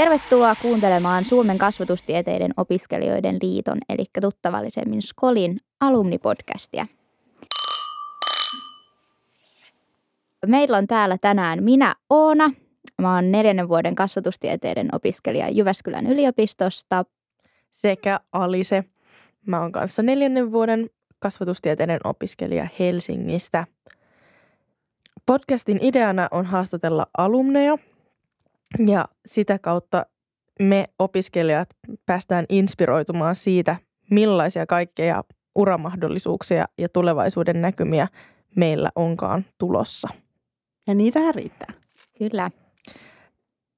Tervetuloa kuuntelemaan Suomen kasvatustieteiden opiskelijoiden liiton, eli tuttavallisemmin Skolin alumnipodcastia. Meillä on täällä tänään minä Oona. Mä oon neljännen vuoden kasvatustieteiden opiskelija Jyväskylän yliopistosta. Sekä Alise. Mä oon kanssa neljännen vuoden kasvatustieteiden opiskelija Helsingistä. Podcastin ideana on haastatella alumneja ja sitä kautta me opiskelijat päästään inspiroitumaan siitä, millaisia kaikkea uramahdollisuuksia ja tulevaisuuden näkymiä meillä onkaan tulossa. Ja niitähän riittää. Kyllä.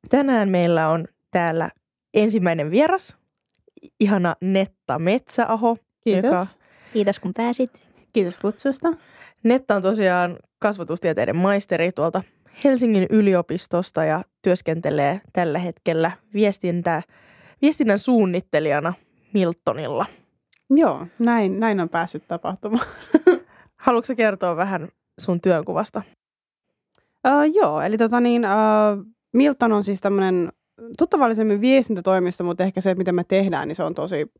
Tänään meillä on täällä ensimmäinen vieras, ihana Netta Metsäaho. Kiitos. Joka, Kiitos kun pääsit. Kiitos kutsusta. Netta on tosiaan kasvatustieteiden maisteri tuolta Helsingin yliopistosta ja työskentelee tällä hetkellä viestintää, viestinnän suunnittelijana Miltonilla. Joo, näin, näin on päässyt tapahtumaan. Haluatko kertoa vähän sun työnkuvasta? Uh, joo, eli tota niin, uh, Milton on siis tämmöinen tuttavallisemmin viestintätoimisto, mutta ehkä se, mitä me tehdään, niin se on tosi,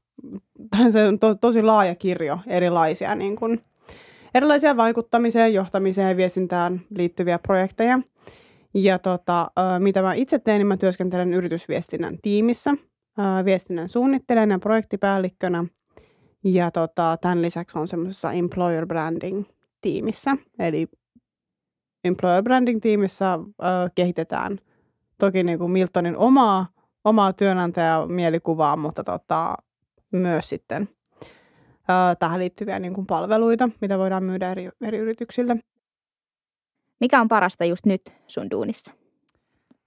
se on to, tosi laaja kirjo erilaisia, niin kuin, erilaisia vaikuttamiseen, johtamiseen ja viestintään liittyviä projekteja. Ja tota, mitä mä itse teen, niin mä työskentelen yritysviestinnän tiimissä, viestinnän suunnittelijana ja projektipäällikkönä. Ja tota, tämän lisäksi on semmoisessa employer branding tiimissä, eli employer branding tiimissä kehitetään toki niin kuin Miltonin omaa, omaa työnantajamielikuvaa, mutta tota, myös sitten äh, tähän liittyviä niin kuin palveluita, mitä voidaan myydä eri, eri yrityksille. Mikä on parasta just nyt sun duunissa?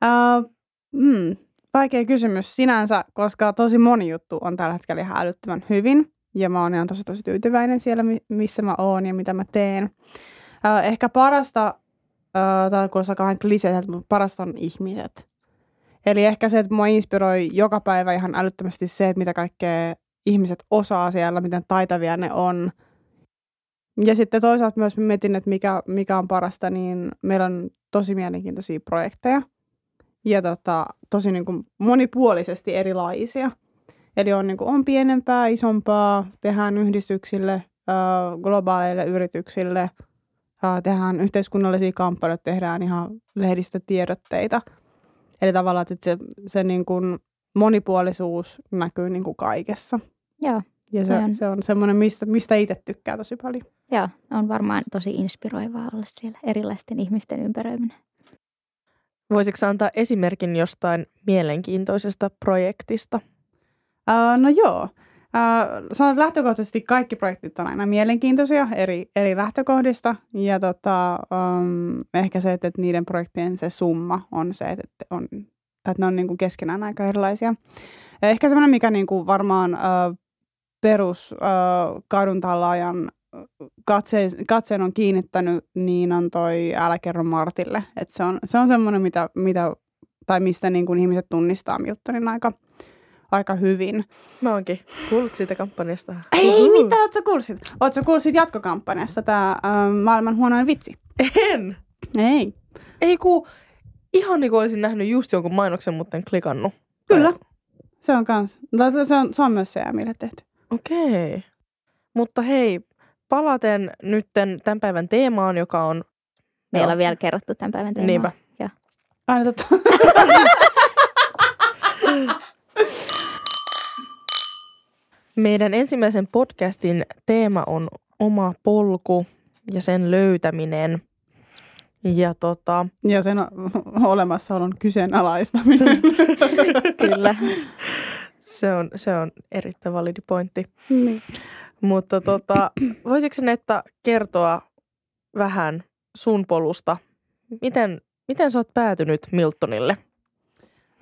Äh, mm, vaikea kysymys sinänsä, koska tosi moni juttu on tällä hetkellä ihan älyttömän hyvin. Ja mä oon ihan tosi tosi tyytyväinen siellä, missä mä oon ja mitä mä teen. Äh, ehkä parasta uh, tämä kuulostaa kauhean kliseeltä, mutta parasta on ihmiset. Eli ehkä se, että mua inspiroi joka päivä ihan älyttömästi se, että mitä kaikkea ihmiset osaa siellä, miten taitavia ne on. Ja sitten toisaalta myös mietin, että mikä, mikä on parasta, niin meillä on tosi mielenkiintoisia projekteja. Ja tota, tosi niin kuin monipuolisesti erilaisia. Eli on, niin kuin, on pienempää, isompaa, tehdään yhdistyksille, globaaleille yrityksille – tehdään yhteiskunnallisia kampanjoita, tehdään ihan lehdistötiedotteita. Eli tavallaan, että se, se niin kuin monipuolisuus näkyy niin kuin kaikessa. Joo. Ja se, on... se on semmoinen, mistä, mistä itse tykkää tosi paljon. Joo, on varmaan tosi inspiroivaa olla siellä erilaisten ihmisten ympäröiminen. Voisitko antaa esimerkin jostain mielenkiintoisesta projektista? Uh, no joo. Uh, sanon, että lähtökohtaisesti kaikki projektit on aina mielenkiintoisia eri, eri lähtökohdista. Ja tota, um, ehkä se, että, että niiden projektien se summa on se, että, on, että ne on niin kuin keskenään aika erilaisia. Ja ehkä semmoinen, mikä niin kuin varmaan uh, perus uh, kadun tallaajan katseen, katseen on kiinnittänyt, niin on toi Älä kerro Martille. Et se on, se on semmoinen, mitä, mitä, tai mistä niin kuin ihmiset tunnistaa Miltonin aika, aika hyvin. Mä oonkin kuullut siitä kampanjasta. Ei Uhu. mitä, ootko kuullut siitä? Ootko kuullut siitä jatkokampanjasta, tämä ähm, maailman huonoin vitsi? En. Ei. Ei ku, ihan niin kuin olisin nähnyt just jonkun mainoksen, mutta en klikannut. Kyllä. Se on kans. Se on, se on myös se, millä tehty. Okei. Mutta hei, palaten nytten tämän päivän teemaan, joka on... Meillä on vielä kerrottu tämän päivän teemaa. Niinpä. Ja. Aina totta. Meidän ensimmäisen podcastin teema on oma polku ja sen löytäminen. Ja, tota... ja sen olemassaolon kyseenalaistaminen. Kyllä. Se on, se on erittäin validi pointti. Niin. Mutta tota, voisitko Netta kertoa vähän sun polusta? Miten, miten sä oot päätynyt Miltonille?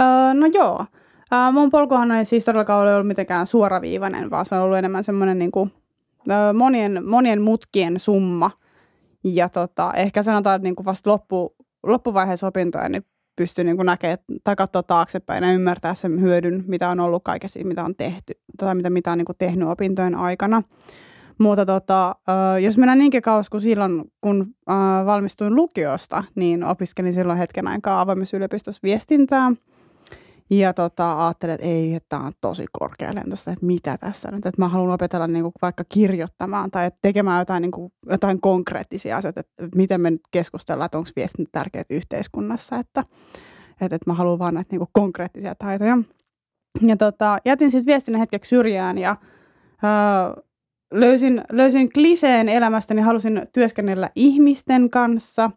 Öö, no joo. Uh, mun polkuhan ei siis todellakaan ole ollut mitenkään suoraviivainen, vaan se on ollut enemmän semmoinen niin kuin, uh, monien, monien mutkien summa. Ja tota, ehkä sanotaan, että niin kuin vasta loppu, loppuvaiheessa opintoja niin pystyy niin näkemään tai katsoa taaksepäin ja ymmärtää sen hyödyn, mitä on ollut kaikessa, mitä on tehty, tai mitä, mitä on niin kuin tehnyt opintojen aikana. Mutta tota, jos mennään niinkin kauas kuin silloin, kun valmistuin lukiosta, niin opiskelin silloin hetken aikaa avoimessa yliopistossa viestintää – Ja tota, ajattelin, että ei, että tämä on tosi korkealentoista, että mitä tässä nyt. Että mä haluan opetella niin kuin vaikka kirjoittamaan tai tekemään jotain, niin kuin, jotain konkreettisia asioita, että miten me nyt keskustellaan, että onko viestintä tärkeät yhteiskunnassa. Että, että, että mä haluan vaan näitä niin kuin konkreettisia taitoja. Ja tota, jätin sitten viestinnän hetkeksi syrjään ja öö, löysin, löysin kliseen elämästäni, halusin työskennellä ihmisten kanssa.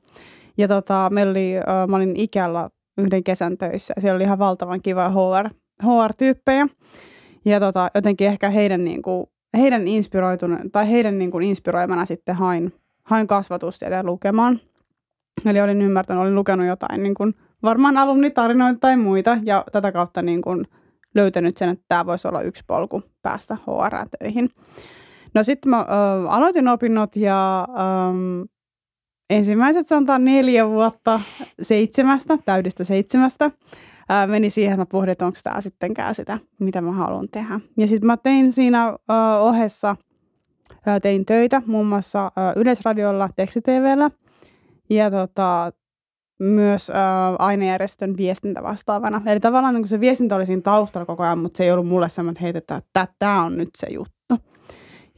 Ja tota, meillä oli, mä olin ikällä yhden kesän töissä. Siellä oli ihan valtavan kiva HR, HR-tyyppejä. Ja tota, jotenkin ehkä heidän, niin kuin, heidän inspiroitun, tai heidän niin kuin inspiroimana sitten hain, hain kasvatustieteen lukemaan. Eli olin ymmärtänyt, olin lukenut jotain niin kuin, varmaan alumnitarinoita tai muita, ja tätä kautta niin kuin, löytänyt sen, että tämä voisi olla yksi polku päästä HR-töihin. No sitten mä ö, aloitin opinnot ja ö, ensimmäiset sanotaan neljä vuotta seitsemästä, täydestä seitsemästä, ää, meni siihen, että mä pohdin, että onko tämä sittenkään sitä, mitä mä haluan tehdä. Ja sitten mä tein siinä ää, ohessa, ää, tein töitä muun muassa ää, Yleisradiolla, tekstitvllä ja tota, myös ää, ainejärjestön viestintä vastaavana. Eli tavallaan niin se viestintä oli siinä taustalla koko ajan, mutta se ei ollut mulle semmoinen, että tämä on nyt se juttu.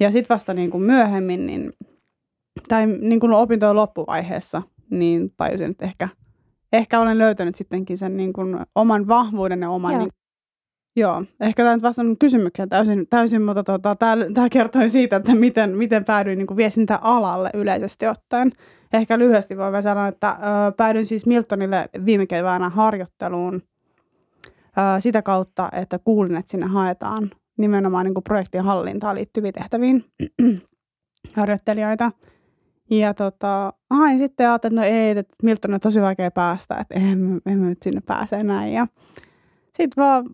Ja sitten vasta niin kuin myöhemmin, niin tai niin kuin opintojen loppuvaiheessa, niin tajusin, että ehkä, ehkä olen löytänyt sittenkin sen niin kuin oman vahvuuden ja oman... Joo. Niin, joo, ehkä tämä nyt vastannut kysymykseen täysin, täysin mutta tota, tämä kertoi siitä, että miten, miten päädyin niin kuin viestintäalalle yleisesti ottaen. Ehkä lyhyesti voi sanoa, että ö, päädyin siis Miltonille viime keväänä harjoitteluun ö, sitä kautta, että kuulin, että sinne haetaan nimenomaan niin kuin projektin hallintaan liittyviin tehtäviin harjoittelijoita. Ja tota, hain sitten ajattelin, että no ei, että Milton on tosi vaikea päästä, että en, en nyt sinne pääse näin. Ja sitten vaan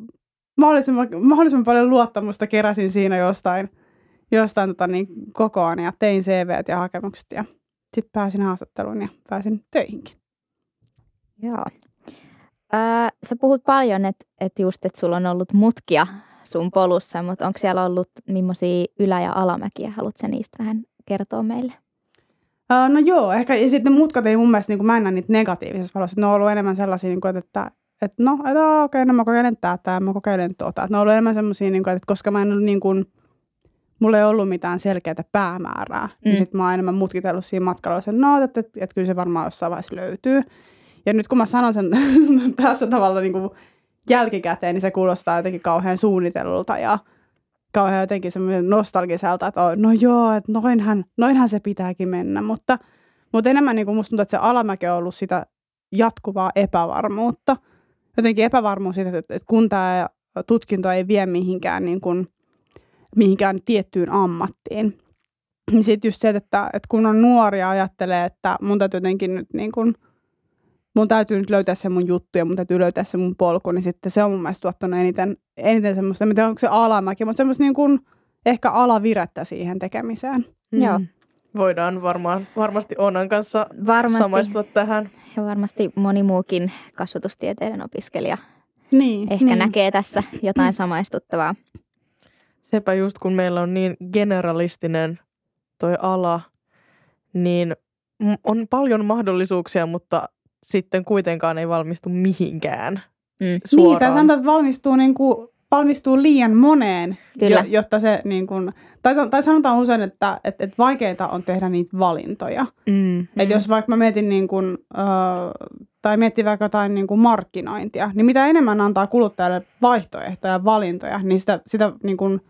mahdollisimman, mahdollisimman paljon luottamusta keräsin siinä jostain, jostain tota, niin, kokoaan ja tein CV ja hakemukset ja sitten pääsin haastatteluun ja pääsin töihinkin. Joo. Öö, sä puhut paljon, että et just, että sulla on ollut mutkia sun polussa, mutta onko siellä ollut millaisia ylä- ja alamäkiä? Haluatko niistä vähän kertoa meille? Uh, no joo, ehkä ja sitten mutkat ei mun mielestä, niin kuin mä en näe niitä negatiivisessa valossa. Ne on ollut enemmän sellaisia, niin kuin, että, että no, että okei, okay, no mä kokeilen tätä, mä kokeilen tuota. Että ne on ollut enemmän sellaisia, niin kuin, että koska mä en ollut niin kuin, mulla ei ollut mitään selkeää päämäärää, niin mm. niin sitten mä oon enemmän mutkitellut siinä matkalla, että no, että, että, että kyllä se varmaan jossain vaiheessa löytyy. Ja nyt kun mä sanon sen tässä tavalla niin kuin jälkikäteen, niin se kuulostaa jotenkin kauhean suunnitellulta ja kauhean jotenkin semmoinen nostalgiselta, että no joo, että noinhan, noinhan se pitääkin mennä, mutta, mutta enemmän niin kuin musta tuntuu, että se alamäki on ollut sitä jatkuvaa epävarmuutta. Jotenkin epävarmuus siitä, että, että kun tämä tutkinto ei vie mihinkään, niin kuin, mihinkään tiettyyn ammattiin. Niin sitten just se, että, että kun on nuoria ajattelee, että mun täytyy jotenkin nyt niin kuin – mun täytyy nyt löytää se mun juttu ja mun täytyy löytää se mun polku, niin sitten se on mun mielestä tuottanut eniten, eniten semmoista, en tiedä onko se alamäki, mutta semmoista niin kuin ehkä alavirettä siihen tekemiseen. Mm. Joo. Voidaan varmaan, varmasti Onan kanssa varmasti, samaistua tähän. Ja varmasti moni muukin kasvatustieteiden opiskelija niin, ehkä niin. näkee tässä jotain samaistuttavaa. Sepä just kun meillä on niin generalistinen toi ala, niin on paljon mahdollisuuksia, mutta sitten kuitenkaan ei valmistu mihinkään mm. suoraan. Niin, tai sanotaan, että valmistuu, niin kuin, valmistuu liian moneen, Kyllä. jotta se, niin kuin, tai, tai sanotaan usein, että, että, että vaikeita on tehdä niitä valintoja. Mm, että mm. jos vaikka mä mietin niin kuin, uh, tai miettii vaikka jotain niin kuin markkinointia, niin mitä enemmän antaa kuluttajalle vaihtoehtoja ja valintoja, niin sitä, sitä niin kuin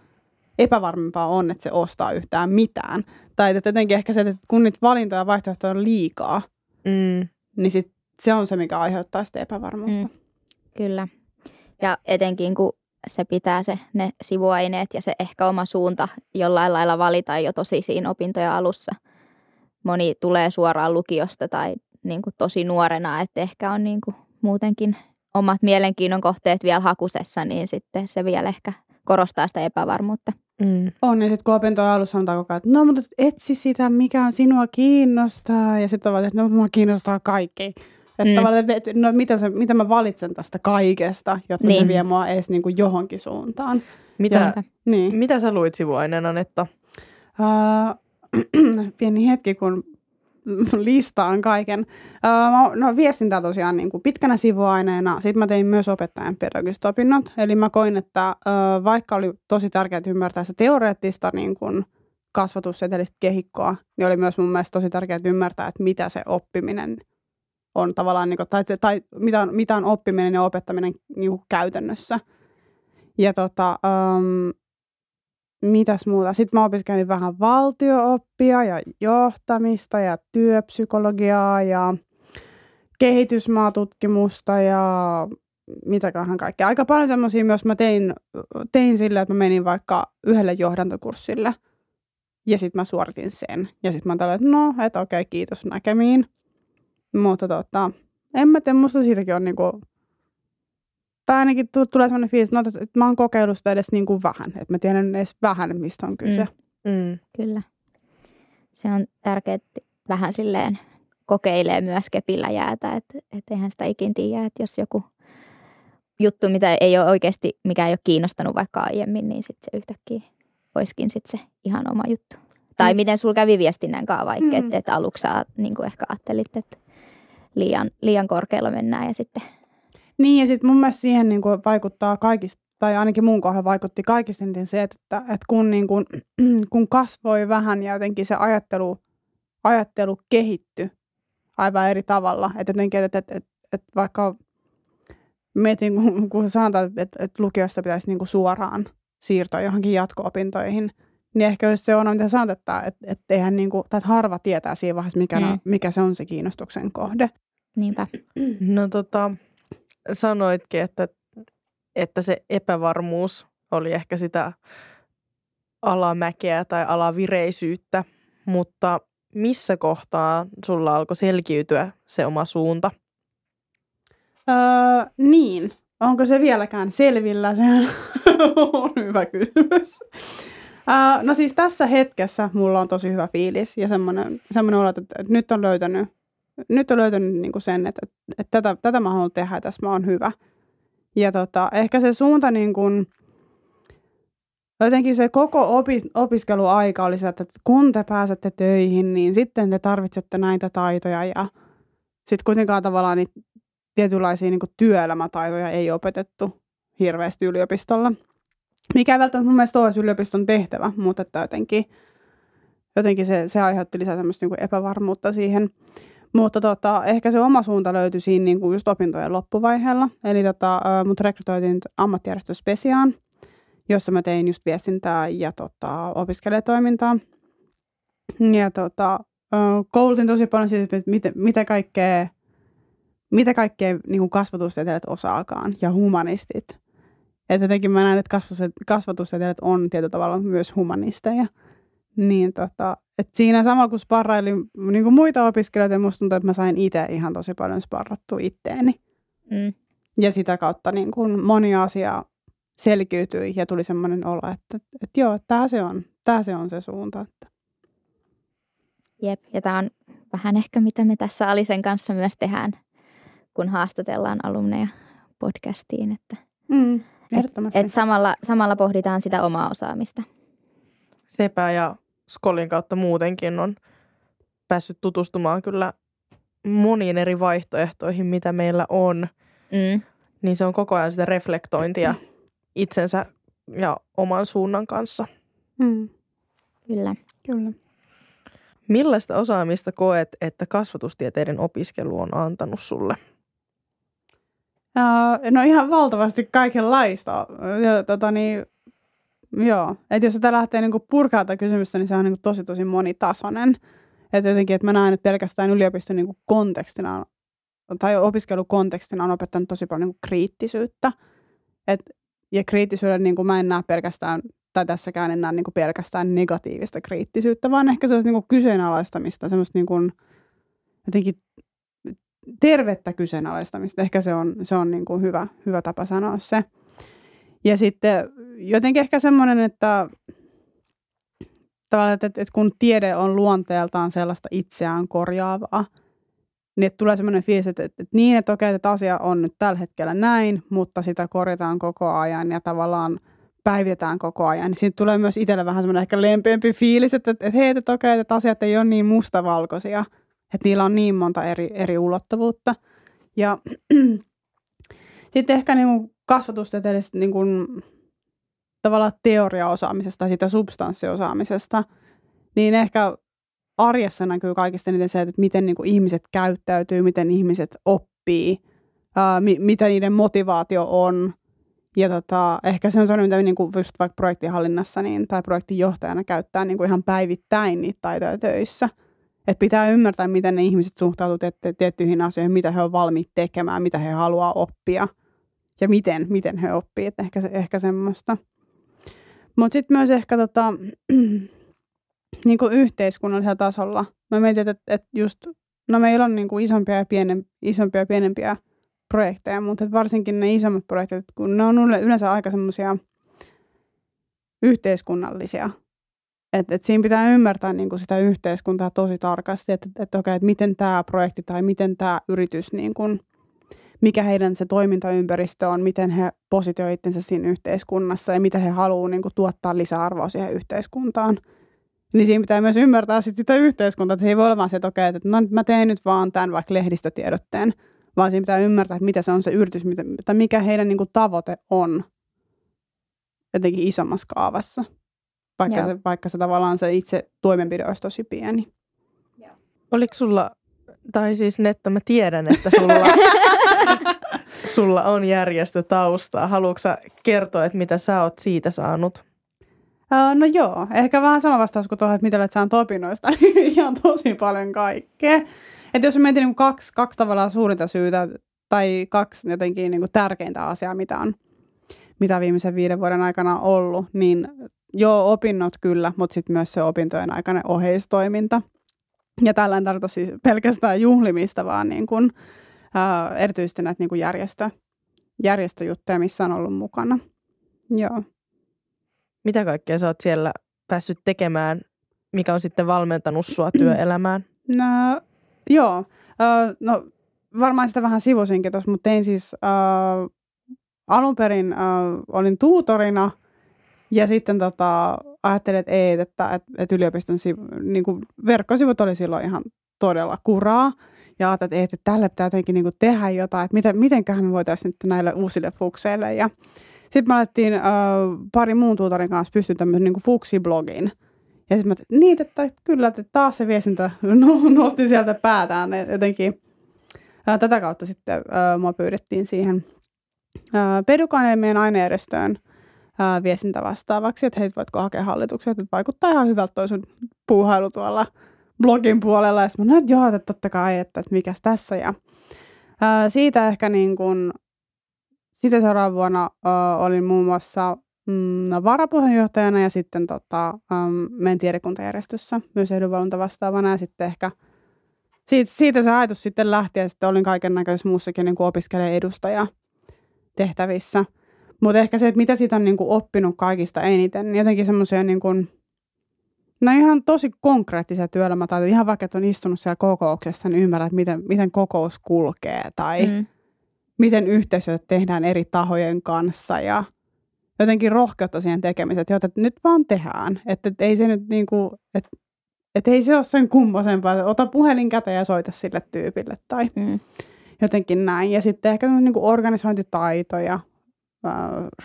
epävarmempaa on, että se ostaa yhtään mitään. Tai että jotenkin ehkä se, että kun niitä valintoja ja vaihtoehtoja on liikaa, mm. niin sit se on se, mikä aiheuttaa sitä epävarmuutta. Mm, kyllä. Ja etenkin kun se pitää se, ne sivuaineet ja se ehkä oma suunta jollain lailla valita jo tosi siinä opintoja alussa. Moni tulee suoraan lukiosta tai niin kuin tosi nuorena, että ehkä on niin kuin muutenkin omat mielenkiinnon kohteet vielä hakusessa, niin sitten se vielä ehkä korostaa sitä epävarmuutta. Mm. On, ja sitten kun opintojen alussa sanotaan koko ajan, että no mutta etsi sitä, mikä on sinua kiinnostaa, ja sitten on että no mua kiinnostaa kaikki. Että mm. että no, mitä, se, mitä mä valitsen tästä kaikesta, jotta niin. se vie mua edes niin kuin johonkin suuntaan. Mitä, ja, niin. mitä sä luit sivuaineena, Netta? Uh, pieni hetki, kun listaan kaiken. Öö, no viestintää tosiaan niin kuin pitkänä sivuaineena. Sitten mä tein myös opettajan pedagogiset opinnot. Eli mä koin, että öö, vaikka oli tosi tärkeää ymmärtää sitä teoreettista niin kuin kasvatussetelistä kehikkoa, niin oli myös mun mielestä tosi tärkeää ymmärtää, että mitä se oppiminen on tavallaan, niin kuin, tai, tai mitä, on, mitä on oppiminen ja opettaminen niin kuin käytännössä. Ja tota, um, mitäs muuta? Sitten mä opiskelin vähän valtiooppia ja johtamista ja työpsykologiaa ja kehitysmaatutkimusta ja mitäköhän kaikkea. Aika paljon semmoisia myös mä tein, tein sillä, että mä menin vaikka yhdelle johdantokurssille ja sitten mä suoritin sen. Ja sitten mä tällä, että no, että okei, okay, kiitos näkemiin. Mutta tota, en mä tiedä, musta siitäkin on niinku tai ainakin tulee sellainen fiilis, että, no, että mä oon kokeillut sitä edes niin kuin vähän. Että mä tiedän edes vähän, mistä on kyse. Mm. Mm. Kyllä. Se on tärkeää, että vähän silleen kokeilee myös kepillä jäätä. Että et eihän sitä ikin tiedä, että jos joku juttu, mitä ei ole oikeasti, mikä ei ole kiinnostanut vaikka aiemmin, niin sitten se yhtäkkiä olisikin sitten se ihan oma juttu. Tai mm. miten sulla kävi viestinnän kanssa vaikka, mm. että et aluksi sä niin kuin ehkä ajattelit, että liian, liian korkealla mennään ja sitten niin, ja sitten mun mielestä siihen niin kuin vaikuttaa kaikista, tai ainakin mun kohdalla vaikutti kaikista eniten se, että, että kun, niin kuin, kun kasvoi vähän ja jotenkin se ajattelu, ajattelu kehittyi aivan eri tavalla. Että jotenkin, että, että, että, että vaikka mietin, kun, kun sanotaan, että, että lukiosta pitäisi niin kuin suoraan siirtyä johonkin jatko-opintoihin, niin ehkä jos se on, mitä sanot, että, että, että, eihän niin kuin, tai että harva tietää siinä vaiheessa, mikä, mm. mikä se on se kiinnostuksen kohde. Niinpä. No tota, sanoitkin, että, että se epävarmuus oli ehkä sitä alamäkeä tai alavireisyyttä, mutta missä kohtaa sulla alkoi selkiytyä se oma suunta? Öö, niin, onko se vieläkään selvillä? Se on hyvä kysymys. Öö, no siis tässä hetkessä mulla on tosi hyvä fiilis ja semmoinen, semmoinen olo, että nyt on löytänyt nyt on löytänyt niin kuin sen, että, että tätä, tätä mä haluan tehdä tässä mä oon hyvä. Ja tota, ehkä se suunta niin kuin, jotenkin se koko opis, opiskeluaika oli se, että kun te pääsette töihin, niin sitten te tarvitsette näitä taitoja ja sitten kuitenkaan tavallaan niitä tietynlaisia niin työelämätaitoja ei opetettu hirveästi yliopistolla. Mikä ei välttämättä mun mielestä ole yliopiston tehtävä, mutta että jotenkin, jotenkin se, se aiheutti lisää semmoista niin epävarmuutta siihen. Mutta tota, ehkä se oma suunta löytyi siinä niin kuin just opintojen loppuvaiheella. Eli tota, mut rekrytoitiin ammattijärjestö Spesiaan, jossa mä tein just viestintää ja tota, opiskelijatoimintaa. Ja tota, koulutin tosi paljon siitä, että mitä, mitä kaikkea, mitä kaikkea niin kuin kasvatustieteilijät osaakaan ja humanistit. Että jotenkin mä näen, että kasvatustieteilijät on tietyllä tavalla myös humanisteja. Niin tota, et siinä samalla kun sparrailin niin kuin muita opiskelijoita, musta tuntuu, että mä sain itse ihan tosi paljon sparrattua itteeni. Mm. Ja sitä kautta niin kuin moni asia selkiytyi ja tuli semmoinen olo, että, että, että joo, tämä se on, tämä se on se suunta. Että. Jep, ja tämä on vähän ehkä mitä me tässä Alisen kanssa myös tehdään, kun haastatellaan alumneja podcastiin, että mm, et, et samalla, samalla pohditaan sitä omaa osaamista. Sepä ja Skolin kautta muutenkin on päässyt tutustumaan kyllä moniin eri vaihtoehtoihin, mitä meillä on. Mm. Niin se on koko ajan sitä reflektointia itsensä ja oman suunnan kanssa. Mm. Kyllä. Kyllä. Millaista osaamista koet, että kasvatustieteiden opiskelu on antanut sulle? No ihan valtavasti kaikenlaista. Ja, tota, niin, Joo, että jos sitä lähtee niinku purkaa tätä kysymystä, niin se on niinku tosi tosi monitasoinen. Että jotenkin, että mä näen, että pelkästään yliopiston niinku kontekstina tai opiskelukontekstina on opettanut tosi paljon niinku kriittisyyttä. Et, ja kriittisyyden niinku mä en näe pelkästään, tai tässäkään en näe niinku pelkästään negatiivista kriittisyyttä, vaan ehkä sellaista niinku kyseenalaistamista, semmoista niinku, jotenkin tervettä kyseenalaistamista. Ehkä se on, se on niinku hyvä, hyvä tapa sanoa se. Ja sitten jotenkin ehkä semmoinen, että tavallaan, että, että kun tiede on luonteeltaan sellaista itseään korjaavaa, niin että tulee semmoinen fiilis, että, että, että niin, että okei, että asia on nyt tällä hetkellä näin, mutta sitä korjataan koko ajan ja tavallaan päivitetään koko ajan. Niin siitä tulee myös itselle vähän semmoinen ehkä lempeämpi fiilis, että, että, että hei, että okei, että asiat ei ole niin mustavalkoisia, Että niillä on niin monta eri, eri ulottuvuutta. Ja sitten ehkä niin kuin kasvatustieteellisestä niin kuin, tavallaan teoriaosaamisesta, sitä substanssiosaamisesta, niin ehkä arjessa näkyy kaikista eniten se, että miten niin kuin ihmiset käyttäytyy, miten ihmiset oppii, ää, mi- mitä niiden motivaatio on. Ja tota, ehkä se on sellainen, mitä niin kuin just vaikka projektihallinnassa niin, tai projektinjohtajana käyttää niin kuin ihan päivittäin niitä taitoja töissä. Et pitää ymmärtää, miten ne ihmiset suhtautuvat tiettyihin asioihin, mitä he ovat valmiit tekemään, mitä he haluaa oppia ja miten, miten he oppii. Et ehkä, se, ehkä semmoista. Mutta sitten myös ehkä tota, niin kuin yhteiskunnallisella tasolla. Mä mietin, että, että just, no meillä on niin kuin isompia, ja pienen, isompia ja pienempiä projekteja, mutta varsinkin ne isommat projektit, kun ne on yleensä aika semmoisia yhteiskunnallisia. Että et siinä pitää ymmärtää niin kuin sitä yhteiskuntaa tosi tarkasti, että et, okei, että miten tämä projekti tai miten tämä yritys, niin kuin, mikä heidän se toimintaympäristö on, miten he positioivat itsensä siinä yhteiskunnassa ja mitä he haluavat niin kuin, tuottaa lisäarvoa siihen yhteiskuntaan – niin siinä pitää myös ymmärtää sit sitä yhteiskuntaa, että se ei voi olla vaan se, että okei, että no, mä teen nyt vaan tämän vaikka lehdistötiedotteen, vaan siinä pitää ymmärtää, että mitä se on se yritys, tai mikä heidän niin kuin, tavoite on jotenkin isommassa kaavassa, vaikka se, vaikka se tavallaan se itse toimenpide olisi tosi pieni. Oliko sulla, tai siis Netta, mä tiedän, että sulla, sulla on järjestötaustaa. Haluatko kertoa, että mitä sä oot siitä saanut? Uh, no joo, ehkä vähän sama vastaus kuin tuohon, että mitä olet saanut opinnoista, niin ihan tosi paljon kaikkea. Että jos mietin niin kaksi, kaksi tavallaan suurinta syytä tai kaksi jotenkin niin kuin tärkeintä asiaa, mitä on mitä viimeisen viiden vuoden aikana on ollut, niin joo, opinnot kyllä, mutta sitten myös se opintojen aikainen oheistoiminta. Ja tällä en tarkoita siis pelkästään juhlimista, vaan niin kuin, uh, erityisesti näitä niin kuin järjestö, järjestöjuttuja, missä on ollut mukana. Joo. Mitä kaikkea sä oot siellä päässyt tekemään, mikä on sitten valmentanut sua työelämään? No, joo. Uh, no, varmaan sitä vähän sivusinkin tuossa, mutta tein siis uh, alun perin uh, olin tuutorina ja sitten tota, ajattelin, että ei, että, että, että yliopiston sivu, niin kuin verkkosivut oli silloin ihan todella kuraa. Ja ajattelin, että, ei, että tälle pitää jotenkin niin kuin tehdä jotain, että miten, mitenköhän me voitaisiin nyt näille uusille fukseille. Ja sitten me alettiin äh, pari muun tuutorin kanssa pystyä tämmöisen niin Fuksi-blogin. Ja sitten mä että niin, että kyllä, että taas se viestintä no, nosti sieltä päätään. Jotenkin äh, tätä kautta sitten äh, mua pyydettiin siihen äh, meidän ainejärjestöön viestintä vastaavaksi, että heitä voitko hakea hallituksia, että vaikuttaa ihan hyvältä toi sun puuhailu tuolla blogin puolella. Ja mä että joo, että totta kai, että, että mikäs tässä. Ja äh, siitä ehkä niin kuin sitten seuraavana vuonna ö, olin muun muassa mm, varapuheenjohtajana ja sitten tota, meidän tiedekuntajärjestössä myös edunvalvonta vastaavana ja sitten ehkä siitä, siitä se ajatus sitten lähti ja sitten olin kaiken näköisessä muussakin niin opiskelijan edustaja tehtävissä. Mutta ehkä se, että mitä siitä on niin kuin oppinut kaikista eniten, niin jotenkin semmoisia niin kuin, no ihan tosi konkreettisia työelämätaitoja. Ihan vaikka, että on istunut siellä kokouksessa, niin ymmärrät, miten, miten kokous kulkee tai mm miten yhteistyötä tehdään eri tahojen kanssa ja jotenkin rohkeutta siihen tekemiseen, että, että nyt vaan tehdään. Että, että ei se nyt niin kuin, että, että ei se ole sen kummosempaa, että ota puhelin käteen ja soita sille tyypille tai mm. jotenkin näin. Ja sitten ehkä niin kuin organisointitaitoja,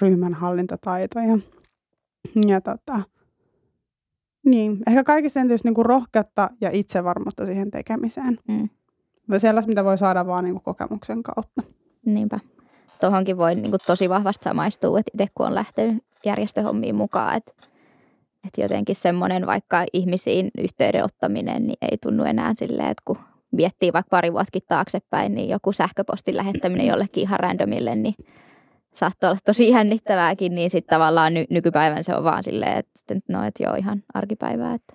ryhmänhallintataitoja. Ja tota, niin, ehkä kaikista entyisi niin kuin rohkeutta ja itsevarmuutta siihen tekemiseen. Mm. Sellaista, mitä voi saada vaan niin kuin kokemuksen kautta. Niinpä. Tuohonkin voi niin kuin, tosi vahvasti samaistua, että itse kun on lähtenyt järjestöhommiin mukaan, että, että jotenkin semmoinen vaikka ihmisiin yhteyden ottaminen niin ei tunnu enää silleen, että kun miettii vaikka pari vuottakin taaksepäin, niin joku sähköpostin lähettäminen jollekin ihan randomille, niin saattoi olla tosi jännittävääkin, niin sitten tavallaan ny- nykypäivän se on vaan silleen, että no, et joo, ihan arkipäivää. Että.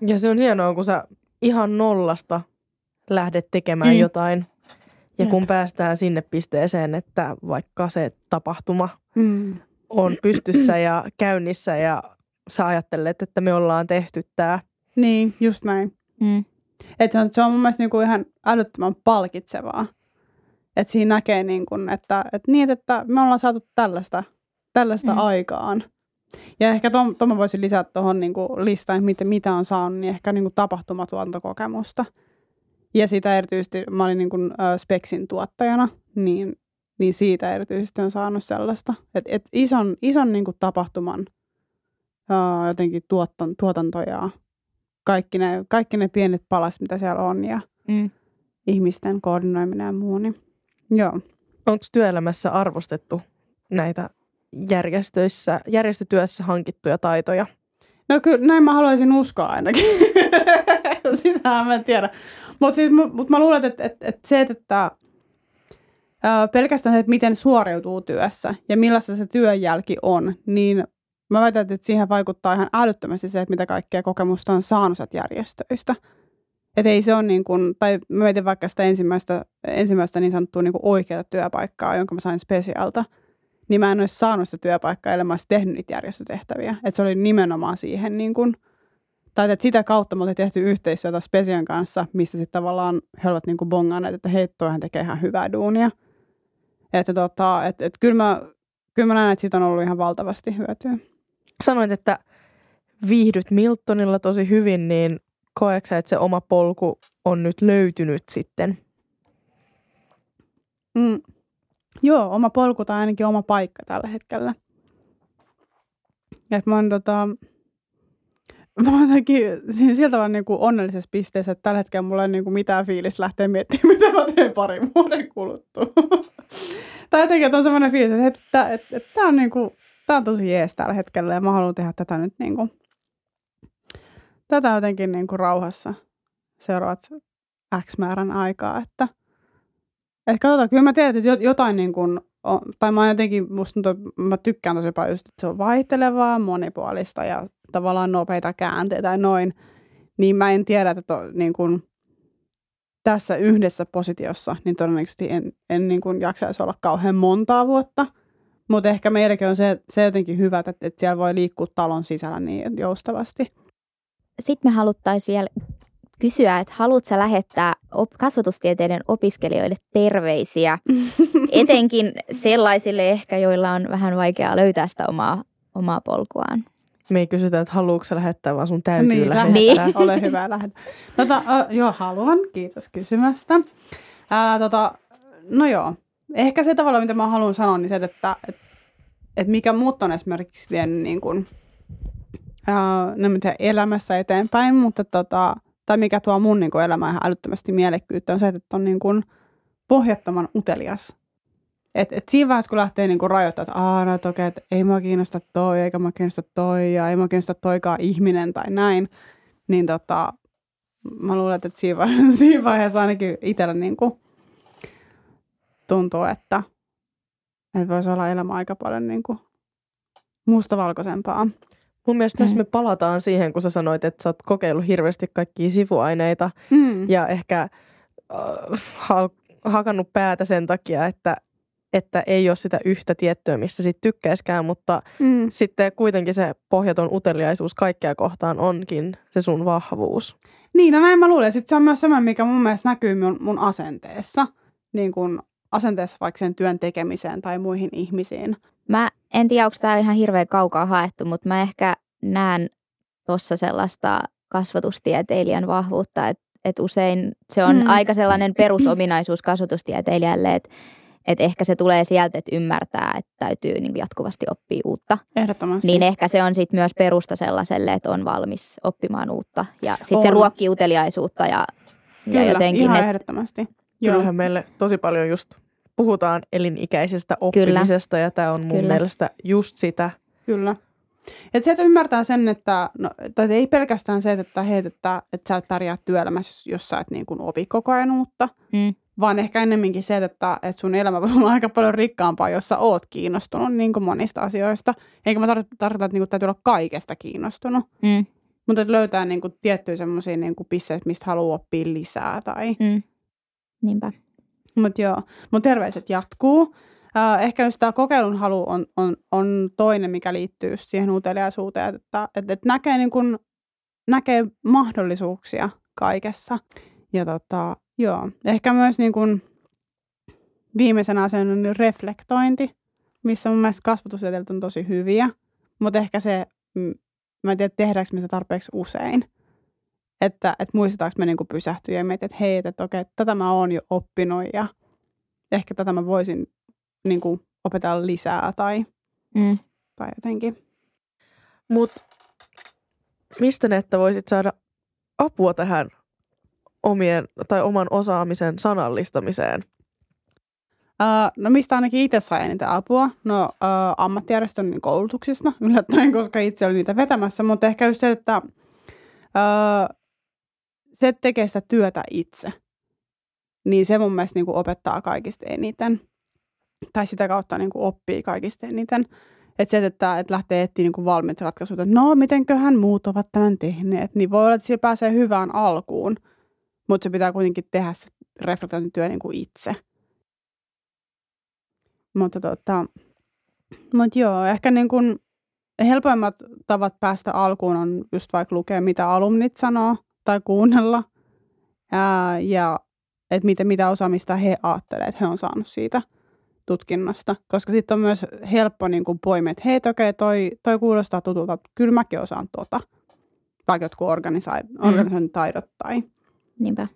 Ja se on hienoa, kun sä ihan nollasta lähdet tekemään mm. jotain ja kun päästään sinne pisteeseen, että vaikka se tapahtuma mm. on pystyssä ja käynnissä ja sä ajattelet, että me ollaan tehty tämä. Niin, just näin. Mm. Et se, on, se on mun mielestä niinku ihan älyttömän palkitsevaa. Että siinä näkee, niin kun, että, että, niin, että me ollaan saatu tällaista, tällaista mm. aikaan. Ja ehkä tuon to, voisin lisätä tuohon niin listaan, mitä, mitä on saanut, niin ehkä niin tapahtumatuontokokemusta. Ja sitä erityisesti, mä olin niin kuin, äh, Speksin tuottajana, niin, niin siitä erityisesti on saanut sellaista. Että et ison, ison niin kuin tapahtuman äh, jotenkin tuotan, tuotanto ja kaikki ne, kaikki ne pienet palas, mitä siellä on ja Mm. ihmisten koordinoiminen ja muu, niin joo. Onko työelämässä arvostettu näitä järjestöissä, järjestötyössä hankittuja taitoja? No kyllä näin mä haluaisin uskoa ainakin. Sitähän mä en tiedä. Mutta siis, mut mä luulen, että, että, että se, että ää, pelkästään se, että miten suoriutuu työssä ja millaista se työnjälki on, niin mä väitän, että siihen vaikuttaa ihan älyttömästi se, että mitä kaikkea kokemusta on saanut järjestöistä. Että ei se ole niin kuin, tai mä mietin vaikka sitä ensimmäistä, ensimmäistä niin sanottua niin oikeaa työpaikkaa, jonka mä sain spesialta, niin mä en olisi saanut sitä työpaikkaa, ellei mä olisi tehnyt niitä järjestötehtäviä. Että se oli nimenomaan siihen niin kuin, tai että sitä kautta me oltiin tehty yhteistyötä Spesian kanssa, missä sitten tavallaan he ovat niin kuin että hei, toihan tekee ihan hyvää duunia. Että tota, et, et kyllä, mä, kyllä mä näen, että siitä on ollut ihan valtavasti hyötyä. Sanoit, että viihdyt Miltonilla tosi hyvin, niin koetko sä, että se oma polku on nyt löytynyt sitten? Mm. Joo, oma polku tai ainakin oma paikka tällä hetkellä. Et mä oon tota, mä oon jotenkin sieltä tavalla niin kuin onnellisessa pisteessä, että tällä hetkellä mulla ei niin kuin mitään fiilistä lähteä miettimään, mitä mä teen parin vuoden kuluttua. tai jotenkin, että on semmoinen fiilis, että, että, että, että tämä on, niin kuin, tämä on tosi jees tällä hetkellä ja mä haluan tehdä tätä nyt niin kuin, tätä jotenkin niin kuin rauhassa seuraavat X määrän aikaa, että että katsotaan, kyllä mä tiedän, että jotain niin kuin, on, tai mä jotenkin, musta tuntuu, mä tykkään tosi paljon just, että se on vaihtelevaa, monipuolista ja tavallaan nopeita käänteitä tai noin, niin mä en tiedä, että to, niin kuin, tässä yhdessä positiossa, niin todennäköisesti en, en niin kuin jaksaisi olla kauhean montaa vuotta. Mutta ehkä meilläkin on se, se jotenkin hyvä, että, että siellä voi liikkua talon sisällä niin joustavasti. Sitten me haluttaisiin vielä kysyä, että haluatko lähettää op- kasvatustieteiden opiskelijoille terveisiä, etenkin sellaisille ehkä, joilla on vähän vaikeaa löytää sitä omaa, omaa polkuaan. Me ei kysytä, että haluatko lähettää, vaan sun täytyy niin, lähettää. Niin. Ole hyvä, lähetä. Tota, uh, joo, haluan. Kiitos kysymästä. Uh, tota, no joo, ehkä se tavalla, mitä mä haluan sanoa, niin se, että, että, että mikä muut on esimerkiksi vienyt niin kuin, uh, no, elämässä eteenpäin, mutta tota, tai mikä tuo mun niin kuin, elämään ihan älyttömästi mielekkyyttä, on se, että on niin kuin, pohjattoman utelias. Et, et siinä vaiheessa, kun lähtee niinku rajoittamaan, että aah, no, okei, että ei mua kiinnosta toi, eikä mua kiinnosta toi, ja ei mua kiinnosta toikaan ihminen tai näin, niin tota, mä luulen, että siinä vaiheessa, siinä vaiheessa ainakin itsellä niinku tuntuu, että, että voisi olla elämä aika paljon niinku mustavalkoisempaa. Mun mielestä tässä me palataan siihen, kun sä sanoit, että sä oot kokeillut hirveästi kaikkia sivuaineita Mm. ja ehkä äh, ha- hakannut päätä sen takia, että, että ei ole sitä yhtä tiettyä, mistä sit tykkäiskään, mutta Mm. sitten kuitenkin se pohjaton uteliaisuus kaikkea kohtaan onkin se sun vahvuus. Niin, no näin mä luulen. Sitten se on myös semmoinen, mikä mun mielestä näkyy mun, mun asenteessa. Niin kuin asenteessa vaikka sen työn tekemiseen tai muihin ihmisiin. Mä en tiedä, onko tämä ihan hirveän kaukaa haettu, mutta mä ehkä näen tuossa sellaista kasvatustieteilijän vahvuutta, että et usein se on Mm. aika sellainen perusominaisuus kasvatustieteilijälle, että et ehkä se tulee sieltä, että ymmärtää, että täytyy niin jatkuvasti oppia uutta. Ehdottomasti. Niin ehkä se on sitten myös perusta sellaiselle, että on valmis oppimaan uutta. Ja sitten se ruokkii uteliaisuutta ja, Kyllä, ja jotenkin ihan ne, ehdottomasti. Joo. Kyllähän meille tosi paljon just puhutaan elinikäisestä oppimisesta ja tämä on mun Kyllä. mielestä just sitä. Kyllä. Et se, että ymmärtää sen, että, no, tai ei pelkästään se, että, hei, että, että sä et pärjää työelämässä, jos sä et niin kuin opi koko ajan uutta, mm, vaan ehkä ennemminkin se, että, että sun elämä voi olla aika paljon rikkaampaa, jos sä oot kiinnostunut niin kuin monista asioista. Eikä mä tarkoita, tarkoita että niin kuin täytyy olla kaikesta kiinnostunut, mm, mutta että löytää niin kuin tiettyjä semmoisia niin kuin pisteitä, mistä haluaa oppia lisää. Tai... mm. Niinpä. Mutta joo, mun terveiset jatkuu. Ehkä just tämä kokeilun halu on, on, on toinen, mikä liittyy siihen uteliaisuuteen, että, että, että näkee, niin kun, näkee mahdollisuuksia kaikessa. Ja tota, joo, ehkä myös niin kun, viimeisenä asiana on reflektointi, missä mun mielestä kasvatustieteilijät on tosi hyviä, mutta ehkä se, mä en tiedä tehdäänkö me sitä tarpeeksi usein. Että, että muistetaanko me niinku pysähtyä ja miettiä, että hei, että okei, tätä mä oon jo oppinut ja ehkä tätä mä voisin niinku opetella lisää tai, Mm. tai jotenkin. Mutta mistä Netta voisit saada apua tähän omien tai oman osaamisen sanallistamiseen? Uh, no mistä ainakin itse sai eniten apua? No uh, ammattijärjestön koulutuksista yllättäen, koska itse olin niitä vetämässä, mutta ehkä just se, että uh, se tekee sitä työtä itse, niin se mun mielestä niin kuin opettaa kaikista eniten. Tai sitä kautta niin kuin oppii kaikista eniten. Että se, että, että lähtee etsiä niin kuin ratkaisut, että no, mitenköhän muut ovat tämän tehneet, niin voi olla, että sillä pääsee hyvään alkuun, mutta se pitää kuitenkin tehdä se reflektointityö niin kuin itse. Mutta tota, mut joo, ehkä niin kuin helpoimmat tavat päästä alkuun on just vaikka lukea, mitä alumnit sanoo tai kuunnella. Ja, ja että mitä, mitä osaamista he ajattelevat, että he on saanut siitä tutkinnosta. Koska sitten on myös helppo niin kuin poimia, että hei, okei, toi, toi kuulostaa tutulta, kyllä mäkin osaan tota. Vaikka jotkut organisointitaidot tai Niinpä.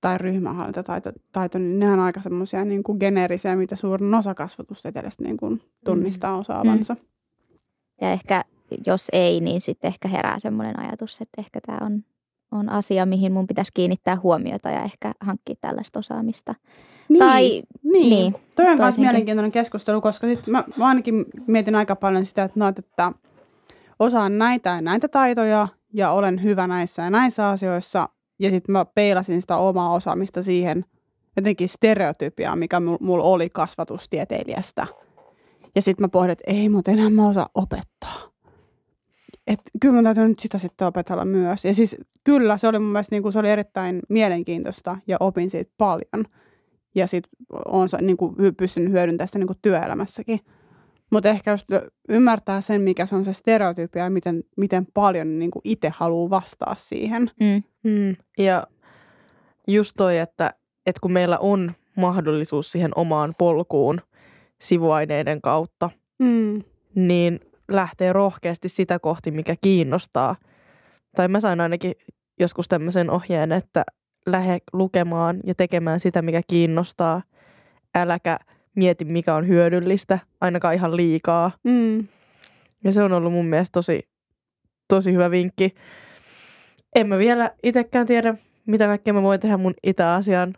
tai ryhmähallintataito, taito, niin ne on aika semmoisia niin kuin geneerisiä, mitä suurin osa kasvatustieteilijöistä niin kuin tunnistaa osaavansa. Ja ehkä jos ei, niin sitten ehkä herää semmoinen ajatus, että ehkä tämä on, on asia, mihin mun pitäisi kiinnittää huomiota ja ehkä hankkia tällaista osaamista. Niin, Tai niin. niin, Toi on myös mielenkiintoinen keskustelu, koska sit mä, mä ainakin mietin aika paljon sitä, että, no, että osaan näitä ja näitä taitoja ja olen hyvä näissä ja näissä asioissa. Ja sitten mä peilasin sitä omaa osaamista siihen jotenkin stereotypiaan, mikä mul- mulla oli kasvatustieteilijästä. Ja sitten mä pohdin, että ei, mutta enää mä osaa opettaa. Et kyllä mun täytyy nyt sitä sitten opetella myös. Ja siis kyllä, se oli mun mielestä niin kuin, se oli erittäin mielenkiintoista ja opin siitä paljon. Ja sitten on niin kuin, pystynyt hyödyntämään sitä niin kuin työelämässäkin. Mutta ehkä just ymmärtää sen, mikä se on se stereotypia ja miten, miten paljon niin kuin itse haluaa vastaa siihen. Mm, Mm. Ja just toi, että, että kun meillä on mahdollisuus siihen omaan polkuun sivuaineiden kautta, Mm. niin lähtee rohkeasti sitä kohti, mikä kiinnostaa. Tai mä sain ainakin joskus tämmöisen ohjeen, että lähde lukemaan ja tekemään sitä, mikä kiinnostaa. Äläkä mieti, mikä on hyödyllistä, ainakaan ihan liikaa. Mm. Ja se on ollut mun mielestä tosi, tosi hyvä vinkki. En mä vielä itsekään tiedä, mitä kaikkea mä voin tehdä mun Itä-Asian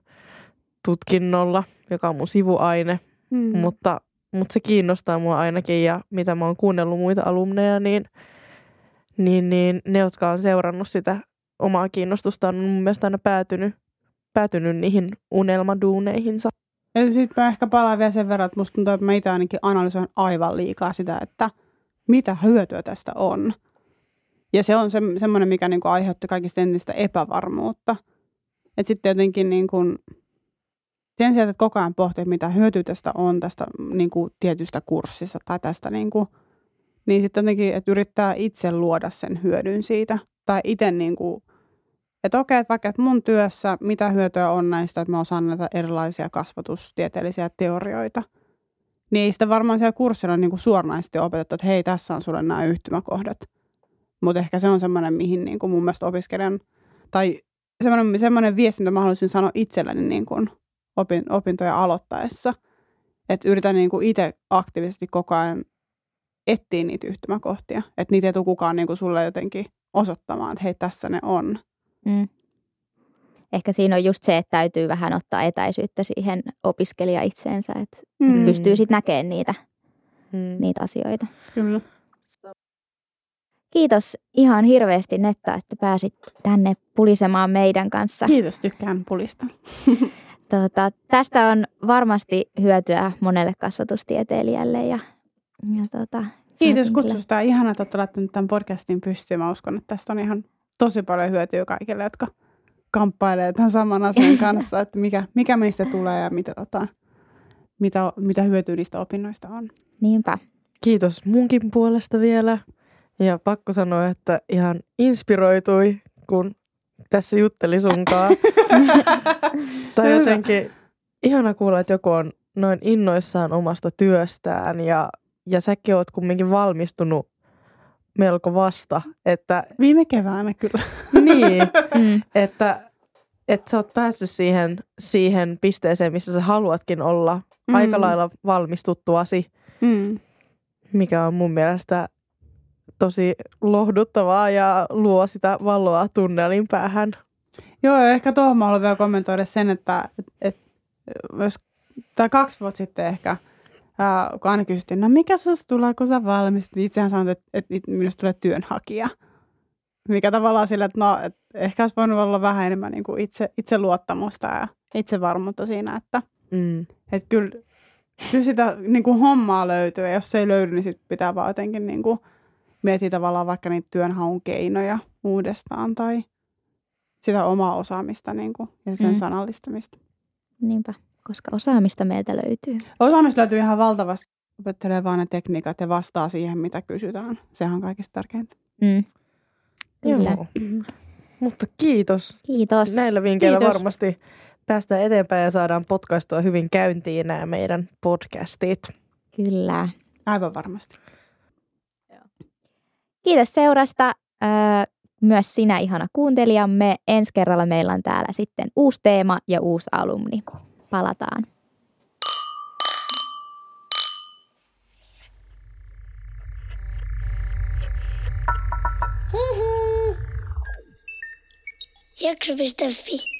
tutkinnolla, joka on mun sivuaine, Mm. mutta, mutta se kiinnostaa mua ainakin ja mitä mä oon kuunnellut muita alumneja, niin, niin, niin ne, jotka on seurannut sitä omaa kiinnostusta, on mun mielestä aina päätynyt, päätynyt niihin unelmaduuneihinsa. Ja sitten mä ehkä palaan vielä sen verran, että musta tuntuu, että mä itse ainakin analysoin aivan liikaa sitä, että mitä hyötyä tästä on. Ja se on se, semmoinen, mikä niinku aiheutti kaikista entistä epävarmuutta. Että sitten jotenkin niinku, sen sijaan, että koko ajan pohtii, mitä hyötyä tästä on tästä niinku, tietystä kurssista tai tästä, niinku, niin sitten jotenkin, että yrittää itse luoda sen hyödyn siitä. Tai itse niinku, että okei, että vaikka että mun työssä mitä hyötyä on näistä, että mä osaan näitä erilaisia kasvatustieteellisiä teorioita, niin ei sitä varmaan siellä kurssilla niin kuin suoranaisesti opetettu, että hei, tässä on sulle nämä yhtymäkohdat. Mutta ehkä se on semmoinen, mihin niin kuin mun mielestä opiskelijan, tai semmoinen, semmoinen viesti, mitä mä haluaisin sanoa itselleni niin kuin opin, opintoja aloittaessa. Että yritän niin kuin itse aktiivisesti koko ajan etsiä niitä yhtymäkohtia. Että niitä ei tule kukaan niin kuin sulle jotenkin osoittamaan, että hei, tässä ne on. mm. Ehkä siinä on just se, että täytyy vähän ottaa etäisyyttä siihen opiskelija itseensä, että Mm. pystyy sitten näkemään niitä, Mm. niitä asioita. Kyllä. Kiitos ihan hirveästi Netta, että pääsit tänne pulisemaan meidän kanssa. Kiitos, tykkään pulista. Tuota, tästä on varmasti hyötyä monelle kasvatustieteilijälle. Ja, ja tuota, Kiitos saatiin kyllä- kutsusta. Ihanaa, että olette laittanut tämän podcastin pystyyn. Mä uskon, että tästä on ihan tosi paljon hyötyä kaikille, jotka kamppailee tämän saman asian kanssa, että mikä, mikä meistä tulee ja mitä, tota, mitä, mitä hyötyä niistä opinnoista on. Niinpä. Kiitos munkin puolesta vielä. Ja pakko sanoa, että ihan inspiroitui, kun tässä jutteli sunkaan. tai jotenkin ihana kuulla, että joku on noin innoissaan omasta työstään ja, ja säkin oot kumminkin valmistunut melko vasta, että Viime keväänä kyllä. niin, Mm. että, että sä oot päässyt siihen, siihen pisteeseen, missä sä haluatkin olla mm. aika lailla valmistuttuasi, Mm. mikä on mun mielestä tosi lohduttavaa ja luo sitä valoa tunnelin päähän. Joo, ja ehkä tuohon mä haluan vielä kommentoida sen, että et, et, jos, tai kaksi vuotta sitten ehkä, ää, kun aina kysyttiin, no mikä susta tulee, kun sä valmistut, niin itsehän sanoit, että, että minusta tulee työnhakija. Mikä tavallaan sillä, että no, et ehkä olisi voinut olla vähän enemmän niin kuin itse, itseluottamusta ja itsevarmuutta siinä, että Mm. et kyllä, kyllä sitä niin kuin hommaa löytyy, ja jos se ei löydy, niin sit pitää vaan jotenkin niin kuin miettiä tavallaan vaikka niitä työnhaun keinoja uudestaan tai sitä omaa osaamista niin kuin, ja sen Mm. sanallistamista. Niinpä, koska osaamista meiltä löytyy. Osaamista löytyy ihan valtavasti. Opettelee vaan ne tekniikat ja vastaa siihen, mitä kysytään. Sehän on kaikista tärkeintä. Mm. Kyllä. Joo. Mutta kiitos. Kiitos. Näillä vinkkeillä Kiitos. varmasti päästään eteenpäin ja saadaan podcaistua hyvin käyntiin nämä meidän podcastit. Kyllä. Aivan varmasti. Kiitos seurasta. Öö, myös sinä ihana kuuntelijamme. Ensi kerralla meillä on täällä sitten uusi teema ja uusi alumni. Palataan. Jakso.fi